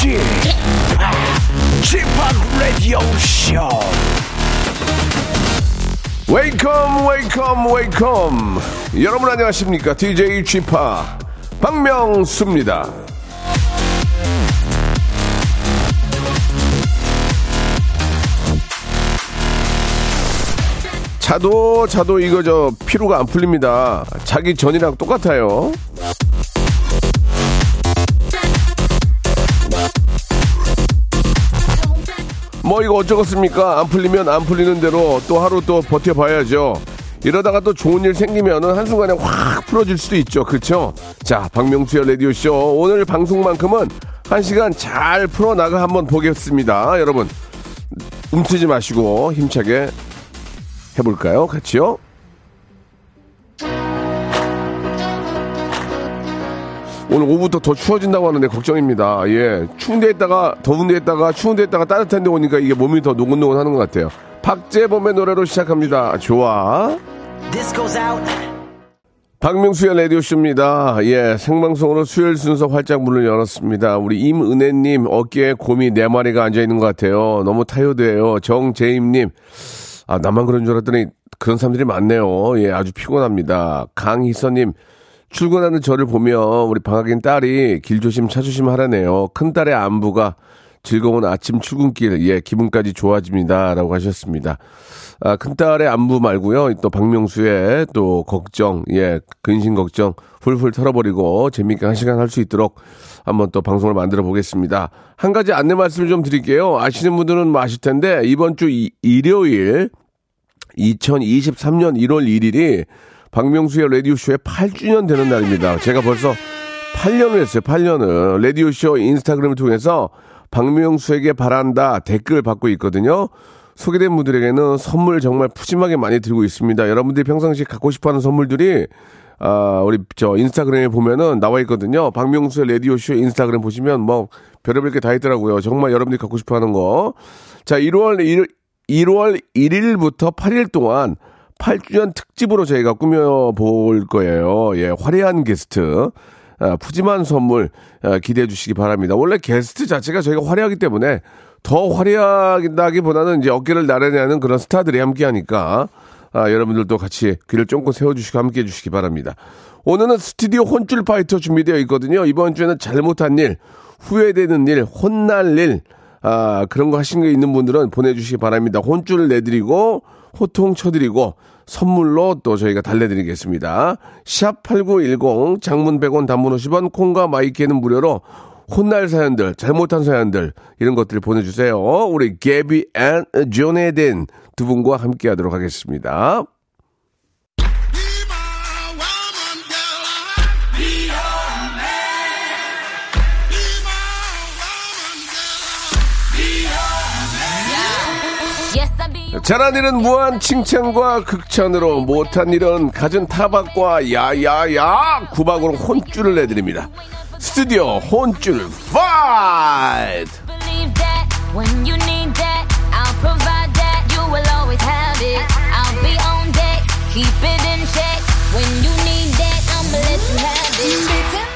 p Radio Show. Welcome, welcome, welcome. 여러분 안녕하십니까? DJ p 박명수입니다. 자도 자도 이거 저 피로가 안 풀립니다. 자기 전이랑 똑같아요. 뭐 이거 어쩌겠습니까? 안 풀리면 안 풀리는 대로 또 하루 또 버텨봐야죠. 이러다가 또 좋은 일 생기면은 한순간에 확 풀어질 수도 있죠. 그쵸? 자, 박명수의 라디오쇼. 오늘 방송만큼은 한 시간 잘 풀어나가 한번 보겠습니다. 여러분, 움트지 마시고 힘차게 해볼까요? 같이요? 오늘 오후부터 더 추워진다고 하는데 걱정입니다. 예. 추운 데 있다가, 더운 데 있다가, 추운 데 있다가 따뜻한 데 오니까 이게 몸이 더 노곤노곤 하는 것 같아요. 박재범의 노래로 시작합니다. 좋아. 박명수의 라디오쇼입니다. 예, 생방송으로 수요일 순서 활짝 문을 열었습니다. 우리 임은혜님, 어깨에 곰이 네 마리가 앉아 있는 것 같아요. 너무 타요드해요. 정재임님, 아, 나만 그런 줄 알았더니 그런 사람들이 많네요. 예, 아주 피곤합니다. 강희선님, 출근하는 저를 보면 우리 방학인 딸이 길 조심 차조심 하라네요. 큰 딸의 안부가 즐거운 아침 출근길, 예, 기분까지 좋아집니다. 라고 하셨습니다. 아, 큰 딸의 안부 말고요. 또 박명수의 또 걱정, 예, 근심 걱정 훌훌 털어버리고 재밌게 한 시간 할 수 있도록 한번 또 방송을 만들어 보겠습니다. 한 가지 안내 말씀을 좀 드릴게요. 아시는 분들은 뭐 아실 텐데 이번 주 이- 일요일 2023년 1월 1일이 박명수의 라디오쇼의 8주년 되는 날입니다. 제가 벌써 8년을 했어요. 8년을. 라디오쇼 인스타그램을 통해서 박명수에게 바란다 댓글 받고 있거든요. 소개된 분들에게는 선물 정말 푸짐하게 많이 드리고 있습니다. 여러분들이 평상시에 갖고 싶어 하는 선물들이 아, 우리 저 인스타그램에 보면은 나와 있거든요. 박명수의 라디오 쇼 인스타그램 보시면 뭐 별의별 게 다 있더라고요. 정말 여러분들이 갖고 싶어 하는 거. 자, 1월 1일 1월 1일부터 8일 동안 8주년 특집으로 저희가 꾸며볼 거예요. 예, 화려한 게스트, 아, 푸짐한 선물 아, 기대해 주시기 바랍니다. 원래 게스트 자체가 저희가 화려하기 때문에 더 화려하다기보다는 이제 어깨를 나란히하는 그런 스타들이 함께 하니까 아, 여러분들도 같이 귀를 쫑긋 세워주시고 함께 해 주시기 바랍니다. 오늘은 스튜디오 혼줄 파이터 준비되어 있거든요. 이번 주에는 잘못한 일, 후회되는 일, 혼날 일, 아, 그런 거 하신 게 있는 분들은 보내주시기 바랍니다. 혼줄을 내드리고, 호통 쳐드리고, 선물로 또 저희가 달래드리겠습니다. 샵 8910, 장문 100원, 단문 50원, 콩과 마이케이는 무료로 혼날 사연들, 잘못한 사연들, 이런 것들 보내주세요. 우리 게비 and 조네단 두 분과 함께 하도록 하겠습니다. 잘한 일은 무한 칭찬과 극찬으로 못한 일은 갖은 타박과 야야야 구박으로 혼쭐을 내드립니다. 스튜디오 혼쭐 fight!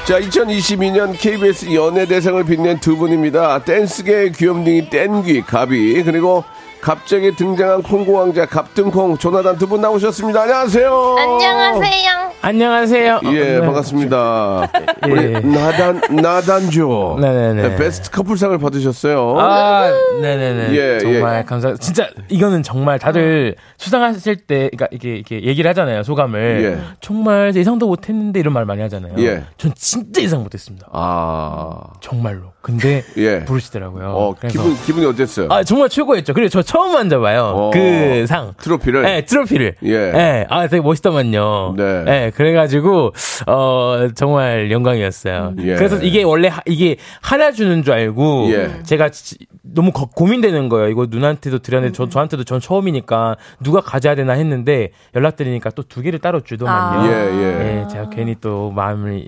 자, 2022년 KBS 연예대상을 빛낸 두 분입니다. 댄스계의 귀염둥이 땡귀, 가비, 그리고 갑자기 등장한 콩고 왕자 갑등콩 조나단 두 분 나오셨습니다. 안녕하세요. 안녕하세요. 안녕하세요. 예, 네. 반갑습니다. 예. 우리 나단 나단조 네네네. 베스트 커플상을 받으셨어요. 아, 네네네. 예, 정말 예. 감사. 진짜 이거는 정말 다들 수상하실 때, 그러니까 이게 이렇게 얘기를 하잖아요 소감을. 예. 정말 예상도 못했는데 이런 말 많이 하잖아요. 예. 전 진짜 예상 못했습니다. 아, 정말로. 근데 예. 부르시더라고요. 어, 그래서 기분 기분이 어땠어요? 아 정말 최고였죠. 그리고 저 처음 만져봐요. 어. 그 상. 트로피를. 네, 트로피를. 예. 예. 아, 되게 멋있더만요. 네. 예, 그래가지고, 어, 정말 영광이었어요. 예. 그래서 이게 원래, 하- 이게 하나 주는 줄 알고, 예. 제가 지- 너무 거- 고민되는 거예요. 이거 누나한테도 드렸는데, 저, 저한테도 전 처음이니까, 누가 가져야 되나 했는데, 연락드리니까 또 두 개를 따로 주더만요. 예, 예. 예, 제가 괜히 또 마음이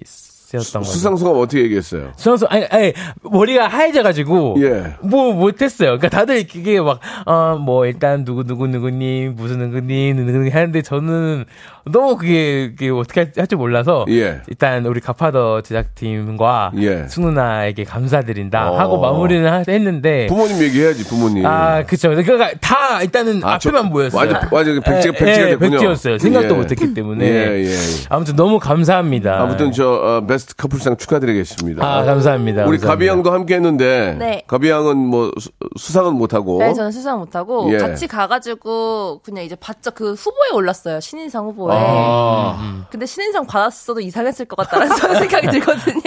상태였던 거죠. 수상소가 어떻게 얘기했어요? 수상소 아니, 아니 머리가 하얘져가지고 예. 뭐 못했어요. 그러니까 다들 그게 막 어 뭐 일단 누구 누구 누구님 무슨 누구님 누구님 하는데 저는 너무 그게, 그게 어떻게 할 줄 몰라서 예. 일단 우리 가파더 제작팀과 예. 승 누나에게 감사드린다 어. 하고 마무리를 하- 했는데 부모님 얘기해야지, 부모님. 아 그쵸. 그러니까 다 일단은 아, 저- 앞에만 보였어요. 완전, 완전 백지가, 백지가 예, 됐군요. 백지였어요. 생각도 예. 못했기 때문에 예, 예. 아무튼 너무 감사합니다. 아무튼 저 어, 베스트 커플상 축하드리겠습니다. 아 감사합니다. 우리 감사합니다. 가비 양도 함께 했는데 네. 가비 양은 뭐 수- 수상은 못 하고 네, 저는 수상 못 하고 예. 같이 가 가지고 그냥 이제 봤죠. 그 후보에 올랐어요. 신인상 후보에. 아, 근데 신인상 받았어도 이상했을 것 같다는 생각이 들거든요.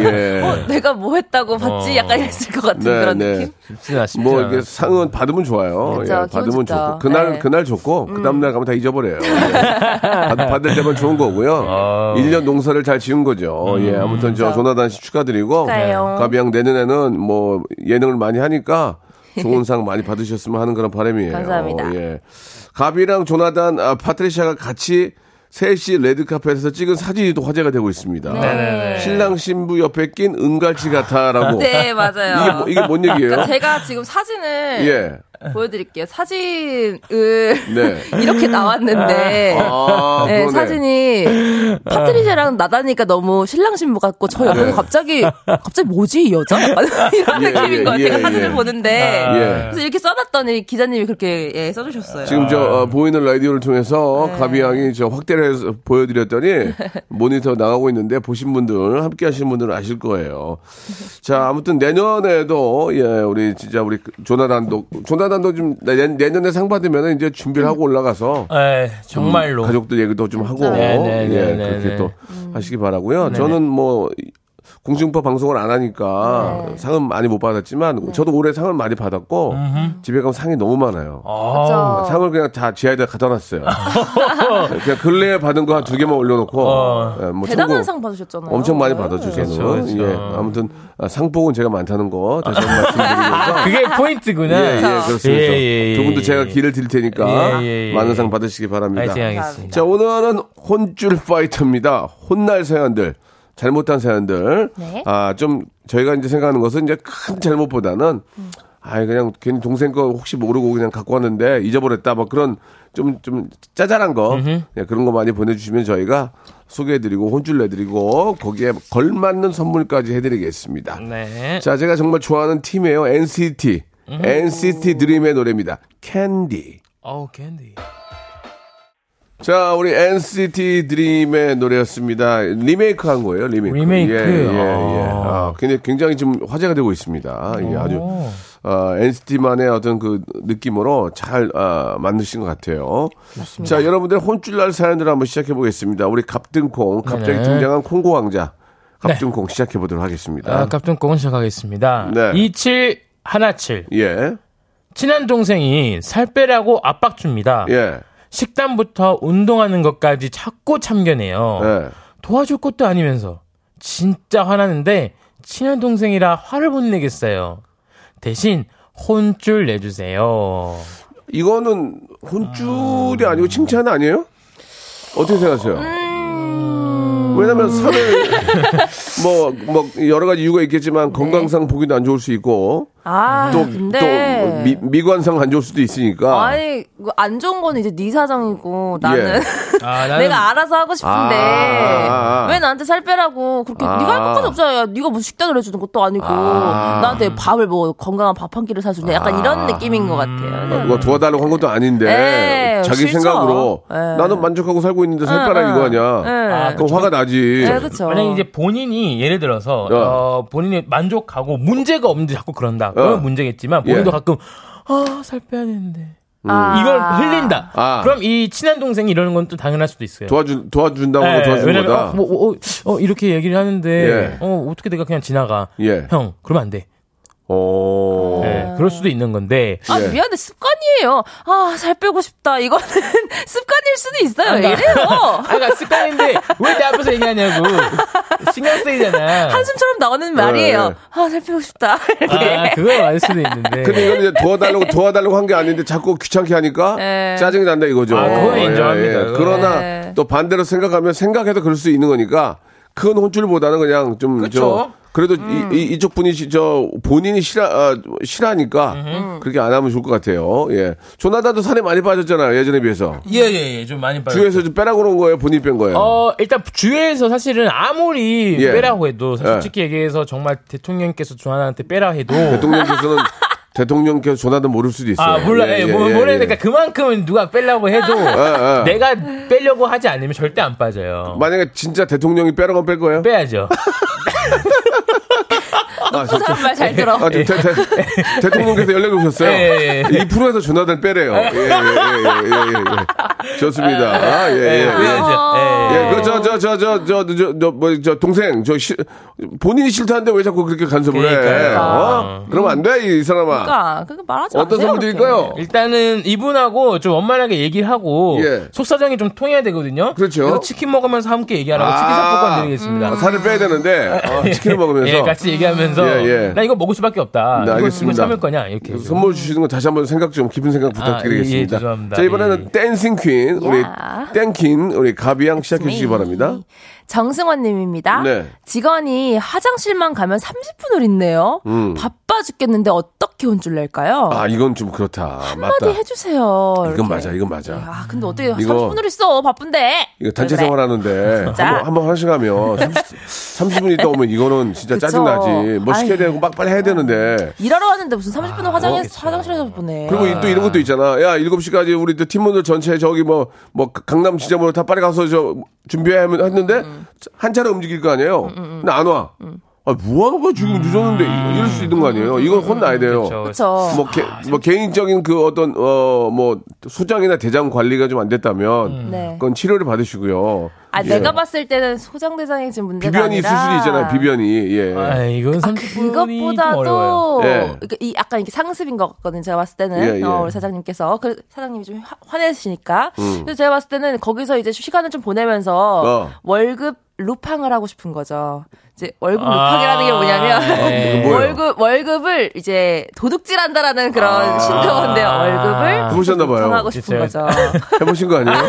예. 어, 내가 뭐 했다고 받지? 어. 약간 이랬을 것 같은 네, 그런 네. 느낌? 쉽진 않습니다. 뭐 이게 상은 받으면 좋아요. 그렇죠. 예, 기분 받으면. 좋고 그날 네. 그날 좋고 그 다음 날 가면 다 잊어버려요. 예. 받, 받을 때만 좋은 거고요. 아. 1년 농사를 잘 지은 거죠. 예, 아무튼 저. 조나단 씨 축하드리고 축하해요. 가비 양 내년에는 뭐 예능을 많이 하니까 좋은 상 많이 받으셨으면 하는 그런 바람이에요. 감사합니다. 예. 가비랑 조나단, 아, 파트리샤가 같이 셋이 레드카펫에서 찍은 사진이 또 화제가 되고 있습니다. 네네네. 신랑 신부 옆에 낀 은갈치 같아라고. 네, 맞아요. 이게, 뭐, 이게 뭔 얘기예요? 그러니까 제가 지금 사진을 예. 보여드릴게요. 사진을 네. 이렇게 나왔는데 아, 네, 그러네. 사진이 파트리샤랑 나다니까 너무 신랑 신부 같고 저 옆에서 네. 갑자기 갑자기 뭐지 이 여자? 이런 예, 느낌인 예, 거예요. 예, 제가 사진을 예. 보는데 예. 그래서 이렇게 써놨더니 기자님이 그렇게 예, 써주셨어요. 지금 저 어, 보이는 라디오를 통해서 네. 가비 양이 저 확대를 해서 보여드렸더니 모니터 나가고 있는데 보신 분들 함께 하신 분들은 아실 거예요. 자 아무튼 내년에도 예 우리 진짜 우리 조나단도 조나단 도좀 내, 내년에 상 받으면 이제 준비를 하고 올라가서 에, 정말로. 가족들 얘기도 좀 하고 네, 네, 네, 예 네, 그렇게 네. 또 하시기 바라고요. 네, 저는 뭐 공중파 방송을 안 하니까 네. 상은 많이 못 받았지만 저도 올해 상을 많이 받았고 집에 가면 상이 너무 많아요. 아, 상을 그냥 다 지하에다 갖다 놨어요. 그냥 근래에 받은 거 한 두 개만 올려놓고. 어. 예, 뭐 대단한 상 받으셨잖아요. 엄청 많이 네. 받았죠, 저는. 그렇죠, 그렇죠. 예. 아무튼, 아, 상복은 제가 많다는 거 다시 한번 말씀드리면서. 그게 포인트구나. 예, 예, 그렇습니다. 예, 예, 예, 두 분도 예. 제가 길을 드릴 테니까 예, 예, 예. 많은 상 받으시기 바랍니다. 파이팅 하겠습니다. 자, 오늘은 혼줄 파이터입니다. 혼날 사연들, 잘못한 사연들. 네. 아, 좀 저희가 이제 생각하는 것은 이제 큰 잘못보다는 아, 그냥 괜히 동생 거 혹시 모르고 그냥 갖고 왔는데 잊어버렸다. 뭐 그런 좀, 좀 짜잘한 거. 예, 그런 거 많이 보내주시면 저희가 소개해드리고 혼줄 내드리고 거기에 걸맞는 선물까지 해드리겠습니다. 네. 자, 제가 정말 좋아하는 팀이에요. NCT. NCT 드림의 노래입니다. 캔디. 어우, 캔디. 자, 우리 NCT 드림의 노래였습니다. 리메이크 한 거예요, 리메이크. 리메이크? 예, 예, 예. 아. 아, 굉장히, 굉장히 지금 화제가 되고 있습니다. 예, 아주, 어, NCT만의 어떤 그 느낌으로 잘, 아, 만드신 것 같아요. 자, 여러분들 혼쭐날 사연들 한번 시작해 보겠습니다. 우리 갑등콩, 갑자기 네. 등장한 콩고 왕자. 갑등콩 시작해 보도록 하겠습니다. 아, 깝tun꽁 시작하겠습니다. 네. 2717. 예, 친한 동생이 살 빼라고 압박 줍니다. 예, 식단부터 운동하는 것까지 자꾸 참견해요. 예. 도와줄 것도 아니면서 진짜 화나는데 친한 동생이라 화를 못 내겠어요. 대신 혼줄 내주세요. 이거는 혼쭐이 아니고 칭찬 아니에요? 어떻게 생각하세요? 왜냐면 살을 뭐, 뭐, 여러 가지 이유가 있겠지만 건강상 보기도 안 좋을 수 있고 아, 또, 근데 또 미, 미관상 안 좋을 수도 있으니까. 아니 그안 좋은 거는 이제 네 사정이고 나는 아, 나는 내가 알아서 하고 싶은데 아, 아, 아. 왜 나한테 살 빼라고 그렇게 아. 네가 할 것까지 없잖아. 야, 네가 무슨 식단을 해주는 것도 아니고 아. 나한테 밥을 뭐 건강한 밥 한 끼를 사주냐. 약간 이런 느낌인 것 같아요. 뭐 도와달라고 한 것도 아닌데 에, 자기 싫죠. 생각으로 에. 나는 만족하고 살고 있는데 살 응, 빼라 응. 이거 아니야. 응. 아, 그럼 화가 나지. 네, 그쵸. 만약에 이제 본인이 예를 들어서 어. 어, 본인이 만족하고 문제가 없는데 자꾸 그런다. 그러면 어. 문제겠지만 본인도 예. 가끔 아 살 빼야 되는데 아. 이걸 흘린다. 아. 그럼 이 친한 동생이 이러는 건 또 당연할 수도 있어요. 도와준 도와준다고 하고 예, 도와준 왜냐면 거다. 어, 뭐, 어, 어, 이렇게 얘기를 하는데 예. 어 어떻게 내가 그냥 지나가. 예. 형 그러면 안 돼. 오. 예, 그럴 수도 있는 건데 아, 예. 미안해. 습관이에요. 아, 살 빼고 싶다. 이거는 습관일 수도 있어요. 그러니까- 이래요. 아, 그러니까 습관인데 왜 내 앞에서 얘기하냐고 신경 쓰이잖아. 한숨처럼 나오는 말이에요. 네. 아, 살 빼고 싶다. 이렇게. 아, 그거 맞을 수도 있는데. 근데 이건 이제 도와달라고 도와달라고 한 게 아닌데 자꾸 귀찮게 하니까 예. 짜증이 난다 이거죠. 아, 그건 인정합니다. 그건. 그러나 예. 또 반대로 생각하면 생각해도 그럴 수 있는 거니까 큰 혼쭐보다는 그냥 좀 그쵸. 저 그래도 음. 이, 이, 쪽 분이 시- 저 본인이 싫어 아, 싫어하니까 그렇게 안 하면 좋을 것 같아요. 예. 조나단도 살이 많이 빠졌잖아요 예전에 비해서. 예예예 좀 많이 빠졌. 주에서 좀 빼라고 그런 거예요. 본인 뺀 거예요. 어 일단 주위에서 사실은 아무리 예. 빼라고 해도 예. 솔직히 얘기해서 정말 대통령께서 조나단한테 빼라 해도 대통령께서는 대통령께서 조나단 모를 수도 있어요. 아 몰라 예, 뭐, 모르니까 예. 그만큼은 누가 빼려고 해도 예. 내가 빼려고 하지 않으면 절대 안 빠져요. 만약에 진짜 대통령이 빼라고 뺄 거예요? 빼야죠. 아, 그 사람 말 잘 들어. 아, 저, 대, 대, 대 통령께서 연락이 오셨어요. 예, 예. 2%에서 조나단 빼래요. 예, 예, 예, 예, 예, 예. 좋습니다. 아, 예, 예, 예. 예. 예, 그, 저, 저, 저, 저, 저, 저, 저, 뭐, 저, 동생, 저, 시, 본인이 싫다는데 왜 자꾸 그렇게 간섭을 해? 어? 그러면 안 돼, 이 사람아. 그러니까 그거 말하지 어떤. 드릴까요? 일단은 이분하고 좀 원만하게 얘기를 하고 예. 속사정이 좀 통해야 되거든요. 그렇죠. 그래서 치킨 먹으면서 함께 얘기하라고 아. 치킨 상품권 드리겠습니다. 아, 살을 빼야 되는데, 아, 치킨을 먹으면서. 예, 같이 얘기하면서 예, 예. 나 이거 먹을 수밖에 없다. 네, 이거 알겠습니다. 참을 거냐 이렇게. 선물 주시는 거 다시 한번 생각 좀 깊은 생각 부탁드리겠습니다. 예, 예, 죄송합니다. 자 이번에는 예. 댄싱 퀸 우리 야. 땡퀸 우리 가비양 시작해 주시기 바랍니다. 정승원님입니다. 네. 직원이 화장실만 가면 30분을 있네요. 바빠 죽겠는데 어떻게 혼쭐 낼까요? 음. 아 이건 좀 그렇다. 한마디 맞다. 해주세요. 이건 이렇게. 맞아, 이건 맞아. 아 근데 어떻게 이거- 30분을 있어 바쁜데? 이거 단체 그래. 생활하는데? 한번 한번 화장실 가면 30, 분 있다 오면 이거는 진짜. 짜증 나지. 뭐 시켜야 아이. 되고 막 빨리 해야 되는데. 일하러 왔는데 무슨 30분을 화장실, 어, 그쵸. 화장실에서 보내. 그리고 이- 또 이런 것도 있잖아. 야, 7시까지 우리 또 팀원들 전체 저기 뭐, 뭐, 강남 지점으로 다 빨리 가서 저 준비해 하면 했는데, 음, 한 차례 움직일 거 아니에요? 근데 안 와. 아, 뭐 하는 거야? 지금 늦었는데. 이럴 수 있는 거 아니에요? 이건 혼나야 돼요. 그쵸. 그렇죠. 뭐, 개, 뭐 개인적인 그 어떤 어 뭐 소장이나 대장 관리가 좀 안 됐다면 네. 그건 치료를 받으시고요. 아 예. 내가 봤을 때는 소장 대장이 지금 문제가 비변이 있을 아니라 수도 있잖아요. 비변이 예. 아, 이건 30분이 좀 어려워요. 그것보다도 예. 그러니까 이 약간 이게 상습인 것 같거든요. 제가 봤을 때는 예, 예. 어, 우리 사장님께서 그 사장님이 좀 화, 화내시니까 음. 그래서 제가 봤을 때는 거기서 이제 시간을 좀 보내면서 어. 월급 루팡을 하고 싶은 거죠. 이제 월급 아, 루팡이라는 게 뭐냐면 네. 월급 월급을 이제 도둑질한다라는 그런 아. 신조어인데요. 월급을 해보셨나 봐요. 루팡하고 싶은 그쵸. 거죠. 해보신 거 아니에요?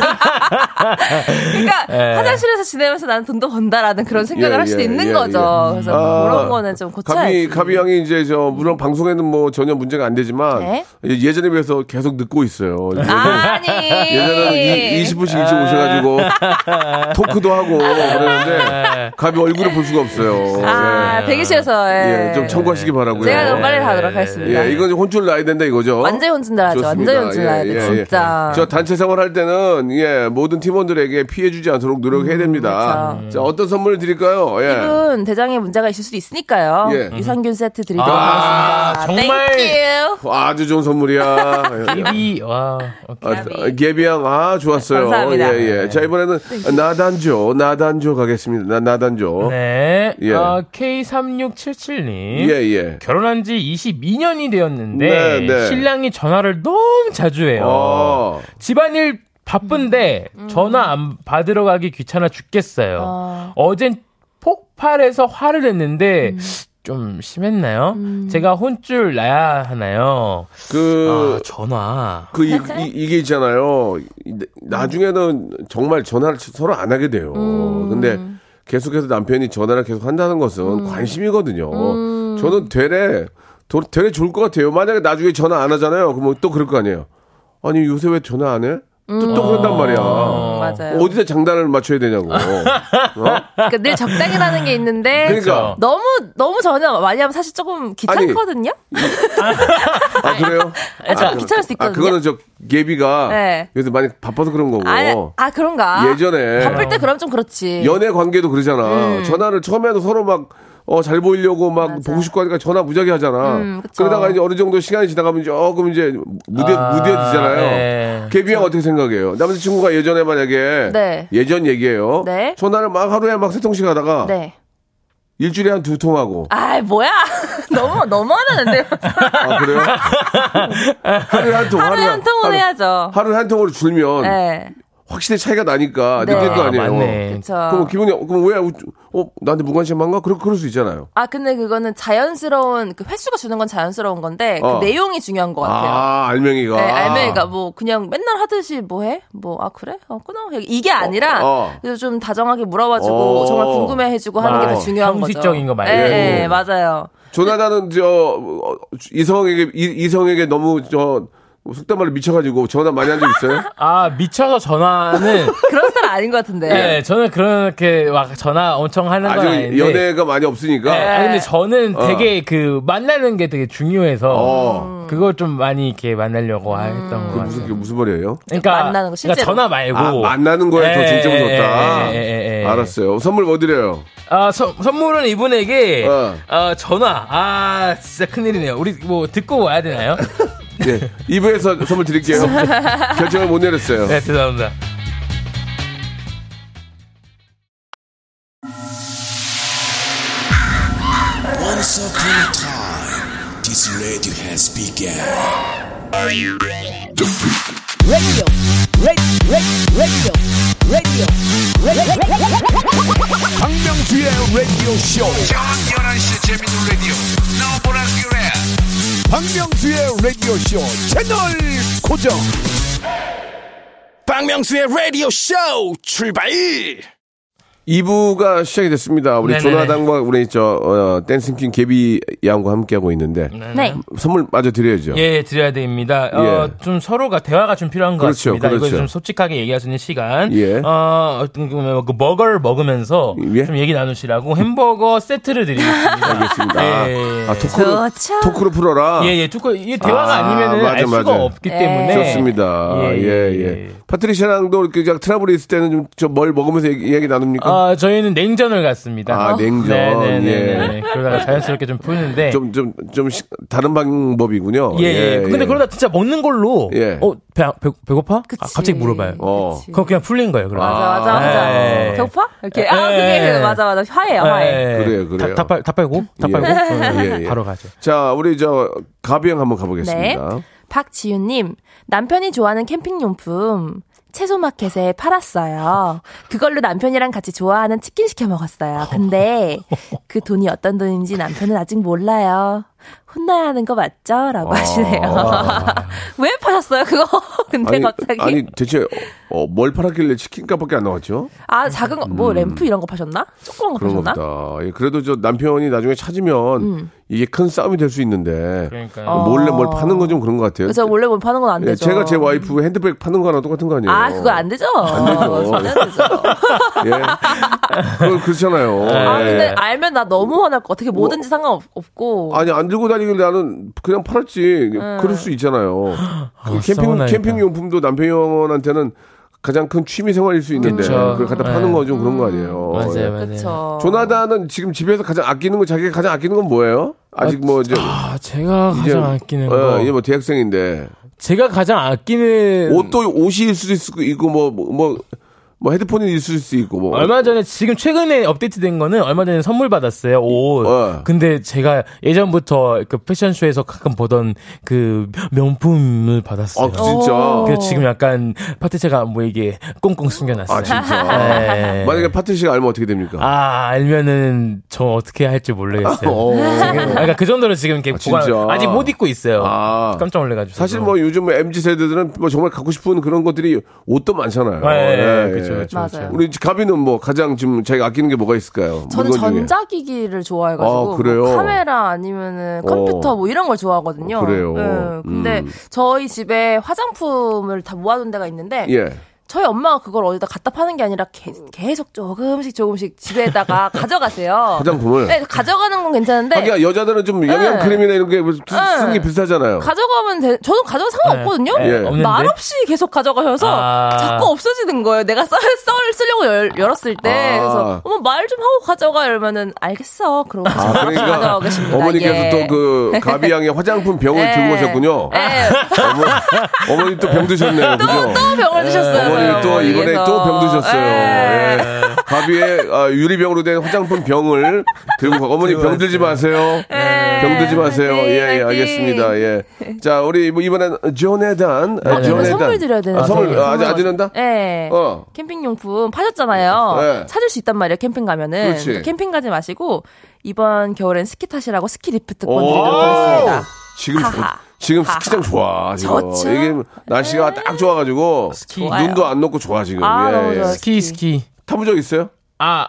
그러니까 예. 화장실에서 지내면서 나는 돈도 번다라는 그런 생각을 예, 할 수도 예, 있는 예, 거죠. 예. 그래서 아, 그런 거는 좀 가비 고쳐야지. 가비 양이 이제 저 물론 방송에는 뭐 전혀 문제가 안 되지만 네. 예전에 비해서 계속 늦고 있어요. 아니. 예전에는 이, 20분씩 일찍 오셔가지고 토크도 하고 그러는데 가비 얼굴을 볼 수가 없어요. 아, 예. 대기실에서. 예. 예, 좀 청구하시기 바라고요. 제가 그럼 빨리 가도록 하겠습니다. 예, 이건 혼쭐 나야 된다 이거죠. 완전히 혼쭐 나야죠. 완전히 혼쭐 나야 돼, 진짜. 저 단체 생활할 때는 예 모든 팀원들에게 피해주지 않도록 노력해야 됩니다. 그렇죠. 자 어떤 선물 드릴까요? 예. 이분 대장에 문제가 있을 수도 있으니까요. 예. 유산균 세트 드리도록 아, 하겠습니다. 정말. Thank you. 아주 좋은 선물이야. 입이 와. 오케이. 아, 개비양 아 좋았어요. 감사합니다. 예, 예. 자 이번에는 나단조 나단조 가겠습니다. 나, 나단조. 네. 예. 어, K3677님. 예 예. 결혼한 지 22년이 되었는데 네, 네. 신랑이 전화를 너무 자주 해요. 어. 집안일 바쁜데 전화 안 받으러 가기 귀찮아 죽겠어요. 어. 어젠 폭발해서 화를 냈는데 좀 심했나요? 제가 혼쭐 나야 하나요? 그 아, 전화. 그 이, 이, 게 있잖아요. 이- 나중에는 정말 전화를 서로 안 하게 돼요. 근데 계속해서 남편이 전화를 계속 한다는 것은 관심이거든요. 저는 되레 도- 되레 좋을 것 같아요. 만약에 나중에 전화 안 하잖아요. 그러면 또 그럴 거 아니에요. 아니 요새 왜 전화 안 해? 또, 또 그런단 말이야. 음, 맞아요. 어디다 장단을 맞춰야 되냐고. 어? 그러니까 늘 적당이라는 게 있는데 그러니까. 너무 너무 전화 많이 하면 사실 조금 귀찮거든요. 아 그래요? 좀 아, 귀찮을 수아 있거든요. 그거는 저 예비가 네. 요새 많이 바빠서 그런 거고. 아, 아 그런가? 예전에 바쁠 때 그럼 좀 그렇지. 연애 관계도 그러잖아. 전화를 처음에는 서로 막, 어, 잘 보이려고 막 음. 맞아. 보고 싶고 하니까 전화 무지하게 하잖아. 음, 그쵸. 그러다가 이제 어느 정도 시간이 지나가면 조금 이제 무뎌, 아, 무뎌지잖아요. 네. 개비양 어떻게 생각해요? 남자친구가 예전에 만약에. 네. 예전 얘기예요. 네. 전화를 막 하루에 막 세 통씩 하다가. 네. 일주일에 한 두 통 하고. 아 뭐야? 너무 너무 하는데 아, 그래요? 하루에 한 통, 하루에 한 통은 하루- 해야죠. 하루에 한 통으로 줄면. 네. 확실히 차이가 나니까 네. 느낄 거 아, 아니에요. 맞네. 그쵸. 그럼 기분이 그럼 왜 어, 나한테 무관심한가? 그럴 그럴 수 있잖아요. 아 근데 그거는 자연스러운 그 횟수가 주는 건 자연스러운 건데 어. 그 내용이 중요한 것 같아요. 아, 알맹이가. 네, 알맹이가 뭐 그냥 맨날 하듯이 뭐 해? 뭐 아 그래? 어 끊어. 이게 아니라 어. 그래서 좀 다정하게 물어봐주고 어. 정말 궁금해해주고 하는 게더 아, 중요한 거죠. 형식적인 거 말고. 네, 네, 맞아요. 조나단은 저 어, 이성에게 이- 이성에게 너무 저 속된 말로 미쳐가지고 전화 많이 한 적 있어요? 아 미쳐서 전화는 그런 스타일 아닌 것 같은데. 네, 저는 그렇게 막 전화 엄청 하는 건 아직 아닌데. 연애가 많이 없으니까. 네, 아, 근데 저는 어. 되게 그 만나는 게 되게 중요해서 어. 그걸 좀 많이 이렇게 만나려고 했던 것그 같아요. 무슨 그게 무슨 말이에요? 그러니까 만나는 거, 실제로. 그러니까 전화 말고 아, 만나는 거에 더 예, 중점을 예, 줬다. 예, 예, 예. 알았어요. 선물 뭐 드려요? 아, 서- 선물은 이분에게 어. 어, 전화. 아, 진짜 큰일이네요. 우리 뭐 듣고 와야 되나요? 예. 2부에서 선물 드릴게요. 결정을 못 내렸어요. 네, 죄송합니다. This radio has begun. 박명수의 라디오 쇼. 저녁 11시 재밌는 라디오. 너보라 그래. 박명수의 라디오 쇼 채널 고정. 박명수의 라디오 쇼 출발. 2부가 시작이 됐습니다. 우리 네네네. 조나단과 우리 저 어, dancing king 개비 양과 함께하고 있는데 네. 선물 마저 드려야죠. 예, 드려야 됩니다. 어, 예. 좀 서로가 대화가 좀 필요한 것 그렇죠, 같습니다. 그렇죠. 이거 좀 솔직하게 얘기할 수 있는 시간. 예. 어, 어떤 그, 뭐, 그 버거를 먹으면서 예? 좀 얘기 나누시라고 햄버거 세트를 드리겠습니다. 알겠습니다. 예. 아, 토크로, 좋죠. 토크로 풀어라. 예, 예, 두꺼 이게 대화가 아, 아, 니면은 맞아, 알 수가 맞아. 없기 예. 때문에 좋습니다. 예, 예, 예, 예. 예. 파트리샤랑도 이렇게 그냥 트러블이 있을 때는 좀 저뭘 먹으면서 얘기, 얘기 나눕니까? 아, 저희는 냉전을 갔습니다. 아, 냉전. 네네네. 예. 그러다가 자연스럽게 좀 푸는데. 좀, 좀, 좀 시- 다른 방법이군요. 예, 예. 근데 그러다 진짜 먹는 걸로. 예. 어, 배, 배, 배고파? 아, 그치. 갑자기 물어봐요. 어. 그치. 그럼 그냥 풀린 거예요, 그럼. 맞아, 맞아, 맞아. 예. 배고파? 이렇게. 아, 예. 그게 그 맞아, 맞아. 화해요, 화해. 예. 그래요, 그래요. 다, 다, 빨, 다 빨고? 다 예. 빨고? 어, 예, 예. 바로 가죠. 자, 우리 저, 가비형 한번 가보겠습니다. 네. 박지윤님, 남편이 좋아하는 캠핑용품. 채소마켓에 팔았어요. 그걸로 남편이랑 같이 좋아하는 치킨 시켜 먹었어요. 근데 그 돈이 어떤 돈인지 남편은 아직 몰라요. 혼나야 하는 거 맞죠? 라고 하시네요. 왜 파셨어요, 그거? 근데 아니, 갑자기. 아니, 대체, 어, 뭘 팔았길래 치킨값밖에 안 나왔죠? 아, 작은 거, 뭐, 램프 이런 거 파셨나? 조그만 거 파셨나? 겁니다. 예, 그래도 저 남편이 나중에 찾으면 음. 이게 큰 싸움이 될 수 있는데 그러니까요. 몰래 뭘 파는 건 좀 그런 것 같아요. 그래서 원래 뭐 파는 건안 예, 되죠. 제가 제 와이프 핸드백 파는 거랑 똑같은 거 아니에요? 아, 그거 안 되죠? 안 되죠. 전혀 안 되죠. 예. 그건 그렇잖아요. 아, 예. 근데 알면 나 너무 화날 거 어떻게 뭐든지 상관없고. 아니 안 들고 다니길래 나는 그냥 팔았지. 그럴 수 있잖아요. 그 캠핑 싸워나니까. 캠핑 용품도 남편한테는 가장 큰 취미 생활일 수 있는데 그쵸. 그걸 갖다 파는 네. 건좀 그런 거 아니에요. 맞아요, 예. 맞아요. 그쵸. 조나단은 지금 집에서 가장 아끼는 건 자기가 가장 아끼는 건 뭐예요? 아직 뭐 이제 아, 제가 이제 가장 아끼는 어, 거. 이제 뭐 대학생인데 제가 가장 아끼는. 옷도 옷일 수도 있고 있고 뭐뭐 뭐 헤드폰이 있을 수 있고 뭐 얼마 전에 지금 최근에 업데이트된 거는 얼마 전에 선물 받았어요 옷. 어. 근데 제가 예전부터 그 패션쇼에서 가끔 보던 그 명품을 받았어요. 아 진짜 그래서 지금 약간 파트체가 뭐 이게 꽁꽁 숨겨놨어요. 아 진짜 네. 만약에 파트 씨가 알면 어떻게 됩니까? 아 알면은 저 어떻게 할지 모르겠어요. 어. 지금 아, 그러니까 그 정도로 지금 이렇게 아, 진짜? 보관 아직 못 입고 있어요. 아. 깜짝 놀래가지고. 사실 뭐 요즘 mz 세대들은 뭐 정말 갖고 싶은 그런 것들이 옷도 많잖아요. 네, 예, 그렇죠, 예. 그렇죠. 맞아요. 우리 가비는 뭐 가장 지금 자기가 아끼는 게 뭐가 있을까요? 저는. 전자기기를 좋아해가지고 아, 그래요? 뭐 카메라 아니면은 컴퓨터 어. 뭐 이런 걸 좋아하거든요. 그래요? 예, 근데 음. 저희 집에 화장품을 다 모아둔 데가 있는데 예. 저희 엄마가 그걸 어디다 갖다 파는 게 아니라 게- 계속 조금씩 조금씩 집에다가 가져가세요. 화장품을. 네, 가져가는 건 괜찮은데 하기야 여자들은 좀 영양 크림이나 이런 게 쓰는 게 비슷하잖아요. 가져가면 돼. 저는 가져가 상관없거든요. 네, 예. 말없이 계속 가져가셔서 아. 자꾸 없어지는 거예요. 내가 썰, 썰 쓰려고 열, 열었을 때. 아. 그래서 어머 말 좀 하고 가져가 이러면은 알겠어. 그러고 아, 그러니까 가져가겠습니다. 어머니께서 예. 또그 가비 양의 화장품 병을 예. 들고 오셨군요. 예. 어머, 어머니 또 병 드셨네요. 그죠? 또 병을 드셨어요. 어머니 또 저희 이번에 어머니께서. 또 병 드셨어요. 예. 예. 가비에 아, 유리병으로 된 화장품 병을 들고 가. 어머니 병 들지 마세요. 병 들지 마세요. 네, 예, 예, 화이팅. 알겠습니다. 예. 자, 우리 뭐 이번엔 조네단. 아, 오늘 조네단. 선물 드려야 되는데. 아, 선물, 아, 아직, 아직 는다 네. 어. 캠핑용품 파셨잖아요. 네. 찾을 수 있단 말이에요, 캠핑 가면은. 그렇지. 캠핑 가지 마시고, 이번 겨울엔 스키 타시라고 스키 리프트권 오. 드리도록 하겠습니다. 지금. 지금. 스키장 좋아. 지금. 좋죠. 이게 날씨가 딱 좋아가지고. 좋아요. 눈도 안 녹고 좋아, 지금. 아, 예, 너무 예. 스키 스키. 타본 적 있어요? 아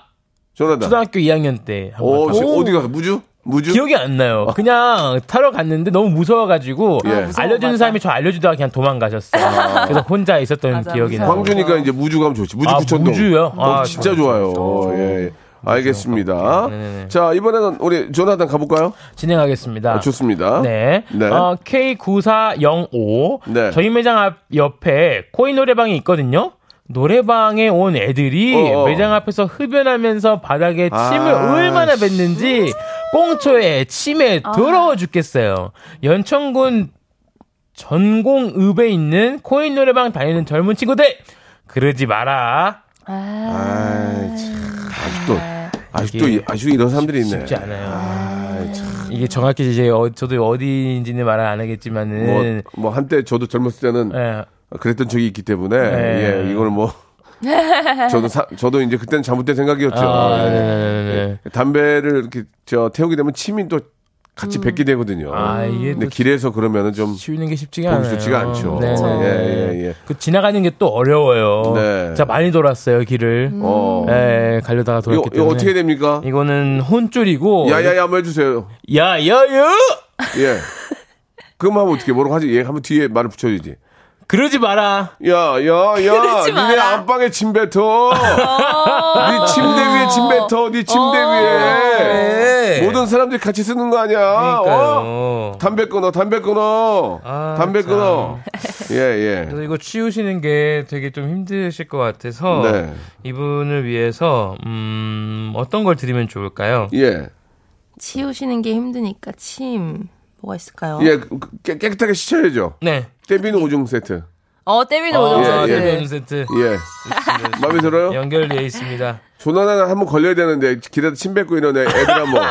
조나단. 초등학교 2학년 때 오, 타봤어요. 지금 어디 가서 무주? 무주? 기억이 안 나요. 그냥 타러 갔는데 너무 무서워가지고 예. 무서워, 알려주는 맞아. 사람이 저 알려주다가 그냥 도망가셨어요. 그래서 혼자 있었던 맞아, 기억이. 나요. 광주니까 이제 무주 가면 좋지. 무주 아, 부천동. 무주요? 어, 아, 진짜 좋아요. 좋아요. 예. 예. 알겠습니다. 네네네. 자, 이번에는 우리 조나단 가볼까요? 진행하겠습니다. 아, 좋습니다. 네. 네. 어, K9405. 네. 저희 매장 앞 옆에 코인 노래방이 있거든요. 노래방에 온 애들이 어어. 매장 앞에서 흡연하면서 바닥에 아, 침을 얼마나 뱉는지 꽁초에 침에 더러워 죽겠어요. 연천군 전공읍에 있는 코인 노래방 다니는 젊은 친구들 그러지 마라. 아, 아이, 참. 아직도, 아직도, 아직도 이런 사람들이 있네. 쉽지 않아요. 아이, 참. 이게 정확히 이제 어, 저도 어디인지는 말을 안 하겠지만은 뭐, 뭐, 한때 저도 젊었을 때는 예. 그랬던 적이 있기 때문에, 네. 예, 이거는 뭐, 저도 사, 저도 이제 그때는 잘못된 생각이었죠. 아, 예. 네네네. 담배를 이렇게 저 태우게 되면 침이 또 같이 뱉게 되거든요. 아, 이게 근데 또 길에서 그러면은 좀 치우는 게 쉽지가 않아요. 좋지가 않죠. 네, 예, 네. 예, 예. 그 지나가는 게 또 어려워요. 네. 진짜 많이 돌았어요 길을. 어. 예, 가려다가 이거, 돌았기 이거 때문에. 어떻게 됩니까? 이거는 혼줄이고. 야야야 한번 해주세요. 야야야. 예. 그럼 하면 어떻게 뭐라고 하지? 예, 한번 뒤에 말을 붙여야지. 그러지 마라. 야, 야, 야, 니네. 안방에 침 뱉어. 네 침대 위에 침 뱉어. 네 침대 위에. 네. 모든 사람들이 같이 쓰는 거 아니야. 어? 담배 끊어, 담배 끊어. 아, 담배 참. 끊어. 예, 예. 그래서 이거 치우시는 게 되게 좀 힘드실 것 같아서 네. 이분을 위해서 음, 어떤 걸 드리면 좋을까요? 예. 치우시는 게 힘드니까 침 뭐가 있을까요? 예, 그- 깨, 깨끗하게 씻어야죠. 네. 떼비는 오줌 세트. 어, 때미는 아, 오줌 예, 예. 세트. 네, 세트 예. 마음에 들어요? 연결되어 있습니다. 조나단 한번 걸려야 되는데 길에다 침 뱉고 이런 애- 애들 한번.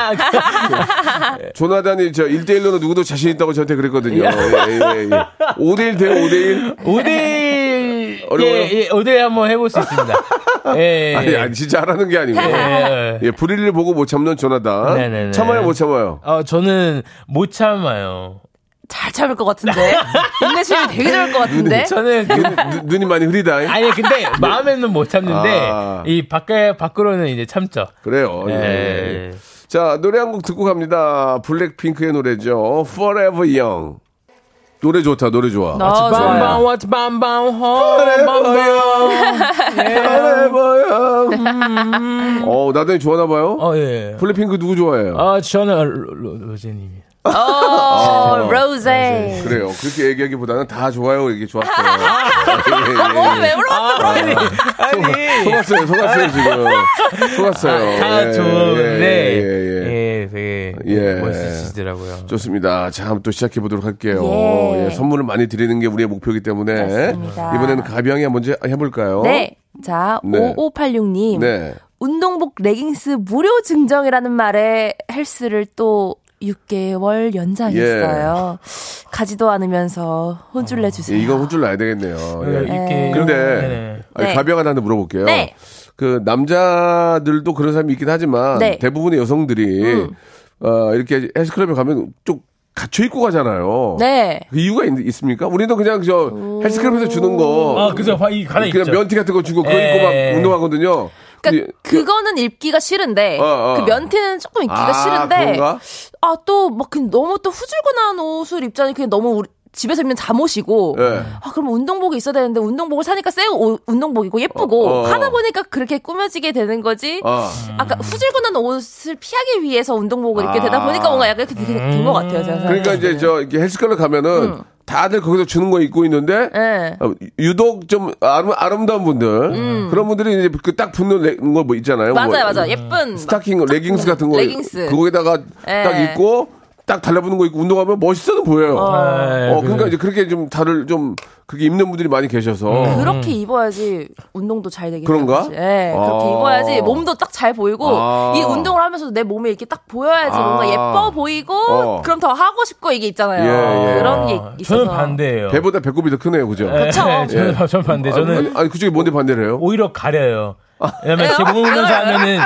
조나단이 저 1대1로는 누구도 자신 있다고 저한테 그랬거든요. 예, 예, 예. 5대1 돼요, 5대1? 5대 어려워요? 예, 예, 5대 한번 해볼 수 있습니다. 예. 아니, 아니, 진짜 하라는 게 아니고. 예. 예, 불의를 보고 못 참는 조나단. 네네네. 참아요, 못 참아요? 어, 저는 못 참아요. 잘 참을 것 같은데. 인내심이 되게 좋을 것 같은데. 저는 그, 눈, 눈이 많이 흐리다. 아니 근데 마음에는 못 참는데 아. 이 밖에 밖으로는 이제 참죠. 그래요. 예. 예. 자, 노래 한 곡 듣고 갑니다. 블랙핑크의 노래죠. Forever Young. 노래 좋다, 노래 좋아. 어, 좋아요. 왓츠 Forever Young. 어, 나단이 좋아하나 봐요? 어 예. 블랙핑크 누구 좋아해요? 아 저는 로제님이. 어, 로제. 그래요. 그렇게 얘기하기보다는 다 좋아요. 이게 좋았어요. 어, 왜 물어봤어, 그러니? 아니 속았어요, 속았어요, 지금. 속았어요. 다 예, 좋은데 예, 예, 예. 예, 되게 예. 멋있으시더라고요. 좋습니다. 자, 한번 또 시작해 보도록 할게요. 예. 예, 선물을 많이 드리는 게 우리의 목표이기 때문에 맞습니다. 이번에는 가비양이 먼저 해볼까요? 네. 자, 네. 5586님. 네. 운동복 레깅스 무료 증정이라는 말에 헬스를 또 6개월 연장했어요. 가지도 않으면서 혼쭐 내주세요. 예, 이건 혼쭐 나야 되겠네요. 예. 이렇게 근데 네네. 아니, 네. 가비양한테 한번 물어볼게요. 네. 그 남자들도 그런 사람이 있긴 하지만 네. 음. 대부분의 여성들이 어, 이렇게 헬스클럽에 가면 좀 갖춰 입고 가잖아요. 네. 그 이유가 있, 있습니까? 우리는 그냥 저 헬스클럽에서 주는 거 아 그죠 이 가나 그냥 있죠. 면티 같은 거 주고 그거 예. 입고 막 운동하거든요. 그러니까 근데 그거는 입기가 싫은데 어, 어. 그 면티는 조금 입기가 아, 싫은데 그런가? 아또 막 너무 또 후줄근한 옷을 입자니 그냥 너무 우리 집에서 입는 잠옷이고 예. 아 그럼 운동복이 있어야 되는데 운동복을 사니까 새 옷- 운동복이고 예쁘고 어, 어. 하다 보니까 그렇게 꾸며지게 되는 거지 아. 아까 후줄근한 옷을 피하기 위해서 운동복을 입게 되다 아. 보니까 뭔가 약간 그렇게 된 것 같아요 제가 그러니까 이제. 저 이렇게 헬스클럽 가면은 다들 거기서 주는 거 입고 있는데 예. 어, 유독 좀 아름, 아름 다운 분들 그런 분들이 이제 그 딱 붙는 거뭐 있잖아요. 음. 맞아요 뭐 맞아요 예쁜 스타킹 레깅스 같은 거 레깅스. 그거에다가 예. 딱 입고 딱 달라붙는 거 입고 운동하면 멋있어는 보여요. 어, 네, 그러니까 이제 그렇게 좀 다들 좀 그렇게 입는 분들이 많이 계셔서 그렇게 입어야지 운동도 잘 되긴 그런가? 사실. 네, 그렇게 아. 입어야지 몸도 딱 잘 보이고 아. 이 운동을 하면서도 내 몸에 이렇게 딱 보여야지 아. 뭔가 예뻐 보이고 어. 그럼 더 하고 싶고 이게 있잖아요. 예, 예. 그런 게 어, 있어서. 저는 반대예요. 배보다 배꼽이 더 크네요, 그죠? 예, 그쵸? 저는, 저는 반대. 저는 아니, 아니 그쪽이 뭔데 반대를 해요? 오히려 가려요. 왜냐면 제 몸을 보면서 하면은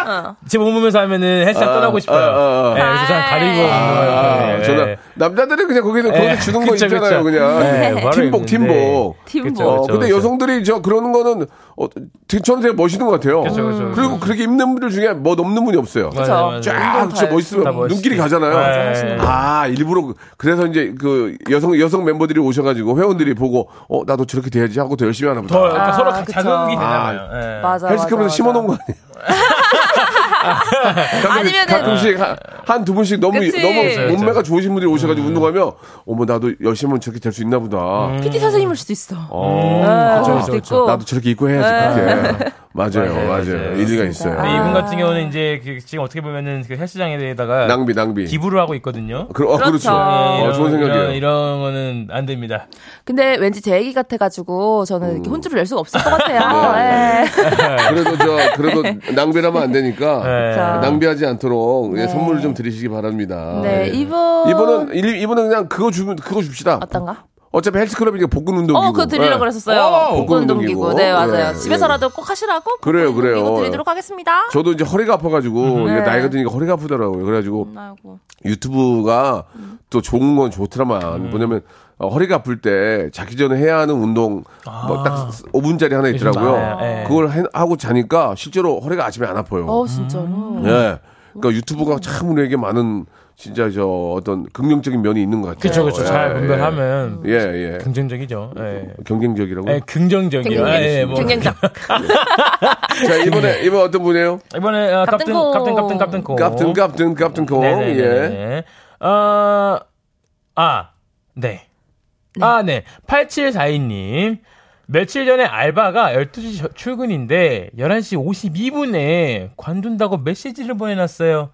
제 몸을 보면서 하면은 헬스장 떠나고 싶어요. 아, 아, 아. 예, 그래서 저는 가리고 아, 운동해요. 저는 남자들이 그냥 거기서 거기서 예, 주는 거 있잖아요, 그쵸. 그냥 예, 바로 팀복, 있는데. 팀복. 팀복. 그쵸, 어, 그쵸, 근데 그쵸. 여성들이 저 그러는 거는 어, 되게 저는 되게 멋있는 것 같아요. 그쵸, 그쵸, 리고 그쵸. 그렇게 입는 분들 중에 뭐 넘는 분이 없어요. 그쵸. 맞아요, 맞아요. 쫙 진짜 다 멋있으면. 눈길이 가잖아요. 네. 아 일부러 그- 그래서 이제 그 여성 여성 멤버들이 오셔가지고 회원들이 보고 어 나도 저렇게 돼야지 하고 더 열심히 하나 보다. 더 그러니까 아, 서로. 자극이 되잖아요. 예. 맞아. 헬스클럽에서 맞아, 심어놓은 거. 아니에요? 가끔, 아니면은- 가끔씩 한두 분씩 너무 그치. 너무 몸매가 좋으신 분들이 오셔가지고 운동하면 어머 나도 열심히 하면 저렇게 될 수 있나 보다. PT 선생님일 수도 있어. 어, 네, 그쵸, 그럴 수도 그쵸. 있고. 나도 저렇게 입고 해야지 그렇게. 맞아요, 맞아요. 맞아요. 일리가 있어요. 근데 이분 같은 경우는 이제 그 지금 어떻게 보면은 그 헬스장에 대해다가 낭비, 낭비. 기부를 하고 있거든요. 그, 어, 그렇죠. 그렇죠. 어, 이런, 좋은 생각이에요. 이런, 이런 거는 안 됩니다. 근데 왠지 제 얘기 같아가지고 저는 음. 이렇게 혼쭐을 낼 수가 없을 것 같아요. 예. 그래도 저 그래도 낭비하면 안 되니까 네. 자. 낭비하지 않도록 예, 네. 선물을 좀 드리시기 바랍니다. 네, 예. 이분 이분은 일- 이분은 그냥 그거 주면 그거 줍시다. 어떤가? 어차피 헬스클럽이니까 복근 운동기구. 어, 그거 드리려고 예. 그랬었어요. 어, 복근 운동기구. 네, 맞아요. 예, 집에서라도 꼭 하시라고. 그래요, 복근 그래요. 운동기구 드리도록 하겠습니다. 저도 이제 허리가 아파가지고 이게 네. 나이가 드니까 허리가 아프더라고요. 그래가지고 아이고. 유튜브가 또 좋은 건 좋더라만 음. 뭐냐면 어, 허리가 아플 때 자기 전에 해야 하는 운동 뭐딱 5분짜리 하나 있더라고요. 예. 그걸 해- 하고 자니까 실제로 허리가 아침에 안 아파요. 어, 진짜로. 예. 그러니까 유튜브가 참 우리에게 많은 진짜 저 어떤 긍정적인 면이 있는 것 같아요. 그쵸, 그쵸. 잘 예, 분별하면 예, 예. 긍정적이죠. 예. 경쟁적이라고. 예, 긍정적이요. 아, 예, 뭐. 경쟁적. 자 이번에 이번 어떤 분이에요? 이번에 어, 깝든 깝든콩. 깝든 깝든 깝든콩. 깝든 깝든 깝든 콩. 예. 네네네. 어, 아, 네. 아, 네. 8742님. 며칠 전에 알바가 12시 저- 출근인데 11시 52분에 관둔다고 메시지를 보내놨어요.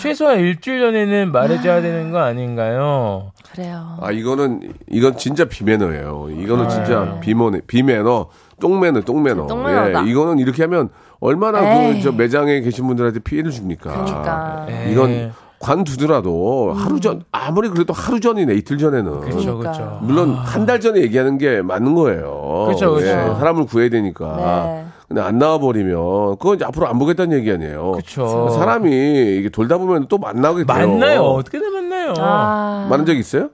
최소한 일주일 전에는 말해줘야 되는 거 아닌가요? 그래요. 아 이거는 이건 진짜 비매너예요. 이거는 아, 진짜 네. 비매너 비매너 똥매너 똥매너. 똥매너다. 예. 이거는 이렇게 하면 얼마나 그 에이. 저 매장에 계신 분들한테 피해를 줍니까? 그러니까. 예. 이건 관두더라도 하루 전 아무리 그래도 하루 전이네 이틀 전에는 그렇죠. 그렇죠. 물론 한달 전에 얘기하는 게 맞는 거예요. 그렇죠, 그렇죠. 예, 사람을 구해야 되니까. 네. 근데 안 나와 버리면 그건 이제 앞으로 안 보겠다는 얘기 아니에요. 그렇죠. 사람이 이게 돌다 보면 또 만나게 돼요. 만나요. 어떻게 든 만나요? 아. 만난 적 있어요?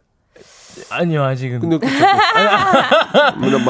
아니요, 아직은. 근데 그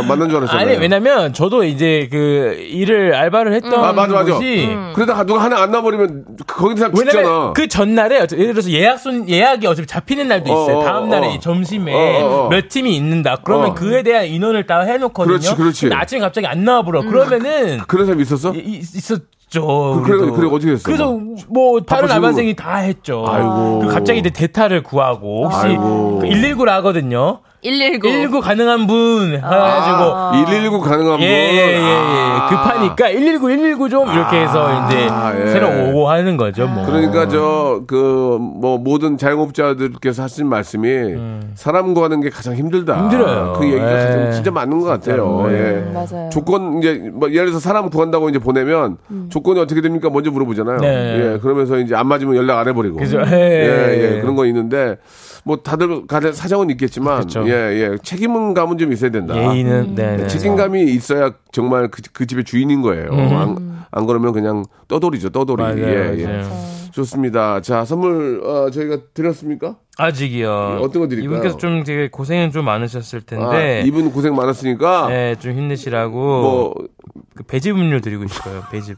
만난 줄 알았잖아요. 아니, 왜냐면 저도 이제 그 일을 알바를 했던 아, 맞아, 맞아. 곳이 그러다 누가 하나 안 나버리면 거기서 죽잖아. 그 전날에 예를 들어서 예약 순 예약이 어차피 잡히는 날도 있어요. 어, 어, 다음 날에 어. 점심에 어, 어, 어. 몇 팀이 있는다. 그러면 어. 그에 대한 인원을 다 해놓거든요. 그렇지, 그렇지. 근데 아침에 갑자기 안 나와버려. 그러면은 그런 사람 있었어? 이- 이- 있었 죠. 그- 그래도. 그래, 어떻게 됐어? 그래서 뭐 다른. 알바생이 다 했죠. 아이고. 그 갑자기 이제 대타를 구하고 혹시 아이고. 119를 하거든요. 119. 119 가능한 분 아, 해가지고 119 가능한 분. 예, 예, 예, 예. 아. 급하니까 119, 119 좀 이렇게 해서 이제 예. 새로 오고 하는 거죠, 뭐. 그러니까 저 그 뭐 모든 자영업자들께서 하신 말씀이 사람 구하는 게 가장 힘들다. 음. 힘들어요. 그 얘기가 예. 가장 진짜 맞는 것 같아요. 진짜로. 예. 음, 맞아요. 조건 이제 뭐 예를 들어서 사람 구한다고 이제 보내면 조건이 어떻게 됩니까? 먼저 물어보잖아요. 네. 예. 그러면서 이제 안 맞으면 연락 안 해버리고. 그죠. 예, 예, 예. 그런 거 있는데 뭐 다들 다들 사정은 있겠지만. 예, 예. 책임은 감은 좀 있어야 된다. 예의는, 네. 네. 책임감이 있어야 정말 그, 그 집의 주인인 거예요. 안, 안 그러면 그냥 떠돌이죠, 떠돌이. 맞아요, 예, 예. 맞아요. 좋습니다. 자, 선물 어, 저희가 드렸습니까? 아직이요. 어떤 거 드릴까요? 이분께서 좀 되게 고생은 좀 많으셨을 아, 텐데. 이분 고생 많았으니까 네, 좀 힘내시라고. 뭐 그 배즙 음료 드리고 싶어요. 배즙.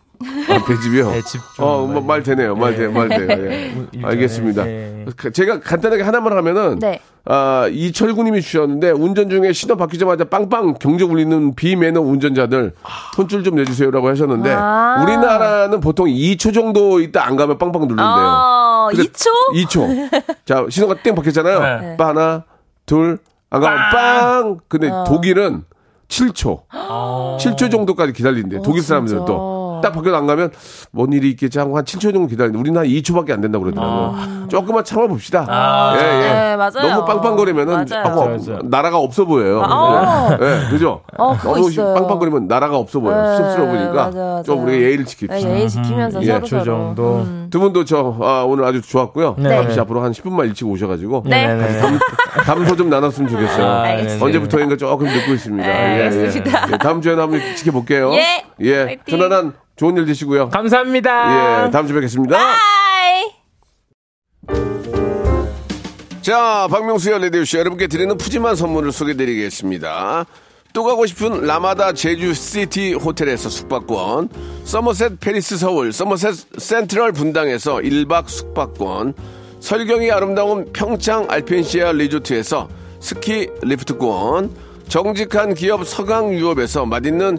아, 배집이요. 네, 집 좀. 어, 뭐, 말 되네요. 말 네. 돼, 말 돼요. 예. 일전에, 알겠습니다. 네. 그- 제가 간단하게 하나만 하면은 네. 아, 이철구님이 주셨는데 운전 중에 신호 바뀌자마자 빵빵 경적 울리는 비매너 운전자들 혼쭐 좀 내주세요라고 하셨는데 아. 우리나라는 보통 2초 정도 있다 안 가면 빵빵 누른대요. 어, 근데 2초? 2초. 자, 신호가 땡 바뀌었잖아요. 네. 빠 하나, 둘, 안 가면 빵! 근데 어. 독일은 7초. 아. 7초 정도까지 기다린대. 독일 사람들은 또. 딱 밖에 안 가면 뭔 일이 있겠지 하고 한 7초 정도 기다리는데 우리는 한 2초밖에 안 된다고 그러더라고요. 조금만 참아봅시다. 예, 예. 네, 맞아요. 너무 빵빵거리면은 맞아요. 하고 맞아요. 나라가 없어 보여요. 아, 예, 그죠? 어, 너무 있어요. 빵빵거리면 나라가 없어 보여요. 네, 쑥스러워 보니까 맞아, 맞아. 좀 우리가 예의를 지킵시다. 네, 예의 지키면서 예, 서로 그 서로. 정도. 음. 두 분도 저 아, 오늘 아주 좋았고요. 네. 잠시 앞으로 한 10분만 일찍 오셔가지고 네. 네네. 담소 좀 나눴으면 좋겠어요. 아. 언제부터인가 조금 늦고 있습니다. 네, 알겠습니다. 예. 다음 주에는 한번 지켜볼게요. 예. 예. 화이팅. 편안한 좋은 일 되시고요. 감사합니다. 예. 다음 주에 뵙겠습니다. 하이. 자, 박명수의 라디오쇼 여러분께 드리는 푸짐한 선물을 소개드리겠습니다. 또 가고 싶은 라마다 제주시티 호텔에서 숙박권, 서머셋 페리스 서울, 서머셋 센트럴 분당에서 1박 숙박권, 설경이 아름다운 평창 알펜시아 리조트에서 스키 리프트권, 정직한 기업 서강유업에서 맛있는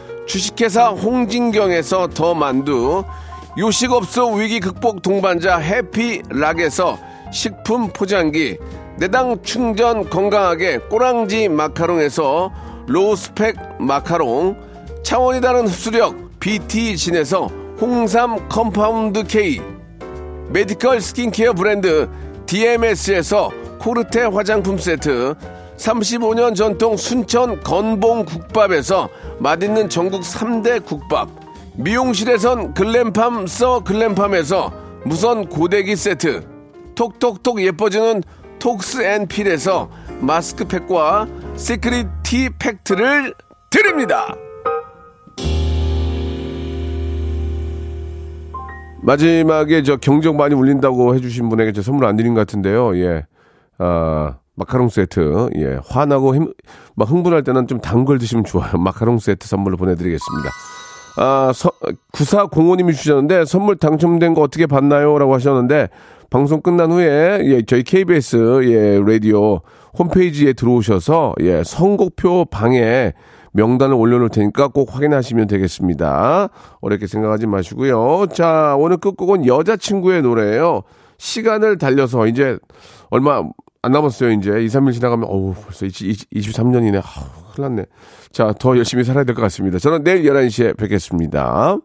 주식회사 홍진경에서 더 만두 요식업소 위기 극복 동반자 해피락에서 식품 포장기 내당 충전 건강하게 꼬랑지 마카롱에서 로스펙 마카롱 차원이 다른 흡수력 BT진에서 홍삼 compound K 메디컬 스킨케어 브랜드 DMS에서 코르테 화장품 세트 35년 전통 순천 건봉 국밥에서 맛있는 전국 3대 국밥 미용실에선 글램팜 써 글램팜에서 무선 고데기 세트 톡톡톡 예뻐지는 톡스 앤 필에서 마스크팩과 시크릿 티 팩트를 드립니다. 마지막에 저 경적 많이 울린다고 해주신 분에게 저 선물 안 드린 것 같은데요. 예. 아, 마카롱 세트. 예. 화나고 힘, 막 흥분할 때는 좀 단 걸 드시면 좋아요. 마카롱 세트 선물로 보내드리겠습니다. 아, 서, 9405님이 주셨는데 선물 당첨된 거 어떻게 봤나요? 라고 하셨는데 방송 끝난 후에 예, 저희 KBS 예, 라디오 홈페이지에 들어오셔서 예, 선곡표 방에 명단을 올려놓을 테니까 꼭 확인하시면 되겠습니다. 어렵게 생각하지 마시고요. 자, 오늘 끝곡은 여자친구의 노래예요. 시간을 달려서 이제 얼마 안 남았어요. 이제 2, 3일 지나가면 어우 벌써 23년이네. 아우, 큰일 났네. 자, 더 열심히 살아야 될 것 같습니다. 저는 내일 11시에 뵙겠습니다.